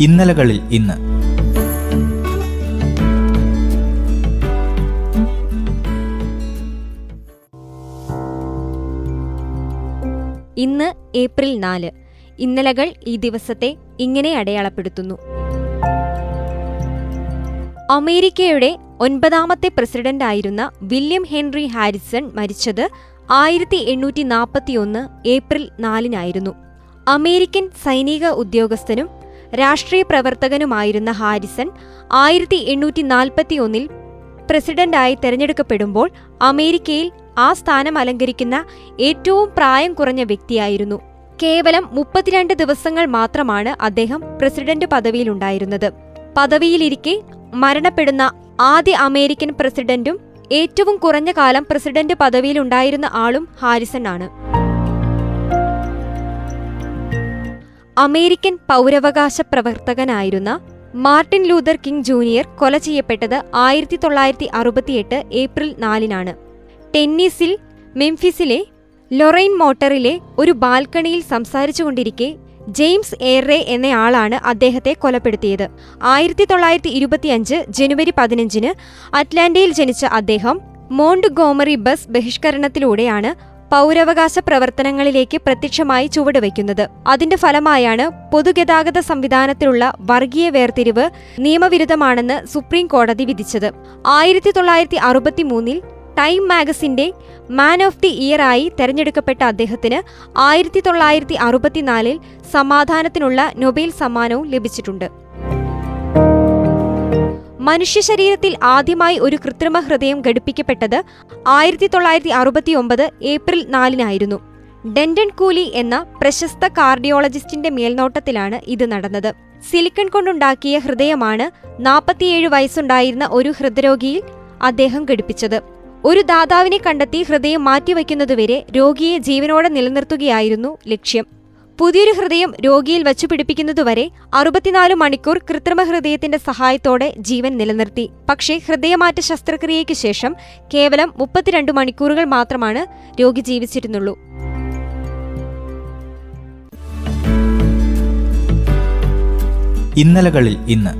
ഇന്നലകളിൽ ഇന്ന്. ഇന്ന് ഏപ്രിൽ നാല്. ഇന്നലകൾ ഈ ദിവസത്തെ ഇങ്ങനെ അടയാളപ്പെടുത്തുന്നു. അമേരിക്കയുടെ ഒൻപതാമത്തെ പ്രസിഡന്റായിരുന്ന വില്യം ഹെൻറി ഹാരിസൺ മരിച്ചത് ആയിരത്തി എണ്ണൂറ്റി നാൽപ്പത്തിയൊന്ന് ഏപ്രിൽ നാലിനായിരുന്നു. അമേരിക്കൻ സൈനിക ഉദ്യോഗസ്ഥനും രാഷ്ട്രീയ പ്രവർത്തകനുമായിരുന്ന ഹാരിസൺ ആയിരത്തി എണ്ണൂറ്റി നാൽപ്പത്തി ഒന്നിൽ പ്രസിഡന്റായി തെരഞ്ഞെടുക്കപ്പെടുമ്പോൾ അമേരിക്കയിൽ ആ സ്ഥാനം അലങ്കരിക്കുന്ന ഏറ്റവും പ്രായം കുറഞ്ഞ വ്യക്തിയായിരുന്നു. കേവലം മുപ്പത്തിരണ്ട് ദിവസങ്ങൾ മാത്രമാണ് അദ്ദേഹം പ്രസിഡന്റ് പദവിയിലുണ്ടായിരുന്നത്. പദവിയിലിരിക്കെ മരണപ്പെടുന്ന ആദ്യ അമേരിക്കൻ പ്രസിഡന്റും ഏറ്റവും കുറഞ്ഞ കാലം പ്രസിഡന്റ് പദവിയിലുണ്ടായിരുന്ന ആളും ഹാരിസൺ ആണ്. അമേരിക്കൻ പൗരവകാശ പ്രവർത്തകനായിരുന്ന മാർട്ടിൻ ലൂതർ കിങ് ജൂനിയർ കൊല ചെയ്യപ്പെട്ടത് ആയിരത്തി തൊള്ളായിരത്തി അറുപത്തിയെട്ട് ഏപ്രിൽ നാലിനാണ്. ടെന്നീസിൽ മെംഫിസിലെ ലൊറൈൻ മോട്ടറിലെ ഒരു ബാൽക്കണിയിൽ സംസാരിച്ചുകൊണ്ടിരിക്കെ ജെയിംസ് എയർറെ എന്നയാളാണ് അദ്ദേഹത്തെ കൊലപ്പെടുത്തിയത്. ആയിരത്തി തൊള്ളായിരത്തി ഇരുപത്തിയഞ്ച് ജനുവരി പതിനഞ്ചിന് അറ്റ്ലാന്റയിൽ ജനിച്ച അദ്ദേഹം മോണ്ട് ഗോമറി ബസ് ബഹിഷ്കരണത്തിലൂടെയാണ് പൗരവകാശ പ്രവർത്തനങ്ങളിലേക്ക് പ്രത്യക്ഷമായി ചുവടുവയ്ക്കുന്നത്. അതിന്റെ ഫലമായാണ് പൊതുഗതാഗത സംവിധാനത്തിലുള്ള വർഗീയ വേർതിരിവ് നിയമവിരുദ്ധമാണെന്ന് സുപ്രീം കോടതി വിധിച്ചത്. ആയിരത്തി തൊള്ളായിരത്തി അറുപത്തിമൂന്നിൽ ടൈം മാഗസിന്റെ മാൻ ഓഫ് ദി ഇയർ ആയി തെരഞ്ഞെടുക്കപ്പെട്ട അദ്ദേഹത്തിന് ആയിരത്തി തൊള്ളായിരത്തി അറുപത്തിനാലിൽ സമാധാനത്തിനുള്ള നൊബേൽ സമ്മാനവും ലഭിച്ചിട്ടുണ്ട്. മനുഷ്യ ശരീരത്തിൽ ആദ്യമായി ഒരു കൃത്രിമ ഹൃദയം ഘടിപ്പിക്കപ്പെട്ടത് ആയിരത്തി തൊള്ളായിരത്തി അറുപത്തി ഒമ്പത് ഏപ്രിൽ നാലിനായിരുന്നു. ഡെൻഡൻ കൂലി എന്ന പ്രശസ്ത കാർഡിയോളജിസ്റ്റിന്റെ മേൽനോട്ടത്തിലാണ് ഇത് നടന്നത്. സിലിക്കൺ കൊണ്ടുണ്ടാക്കിയ ഹൃദയമാണ് നാൽപ്പത്തിയേഴ് വയസ്സുണ്ടായിരുന്ന ഒരു ഹൃദരോഗിയിൽ അദ്ദേഹം ഘടിപ്പിച്ചത്. ഒരു ദാതാവിനെ കണ്ടെത്തി ഹൃദയം മാറ്റിവെക്കുന്നതുവരെ രോഗിയെ ജീവനോടെ നിലനിർത്തുകയായിരുന്നു ലക്ഷ്യം. പുതിയൊരു ഹൃദയം രോഗിയിൽ വച്ചു പിടിപ്പിക്കുന്നതുവരെ അറുപത്തിനാല് മണിക്കൂർ കൃത്രിമ ഹൃദയത്തിന്റെ സഹായത്തോടെ ജീവൻ നിലനിർത്തി. പക്ഷേ ഹൃദയമാറ്റ ശസ്ത്രക്രിയയ്ക്ക് ശേഷം കേവലം മുപ്പത്തിരണ്ട് മണിക്കൂറുകൾ മാത്രമാണ് രോഗി ജീവിച്ചിരുന്നുള്ളൂ. ഇന്നലകളിൽ ഇന്ന്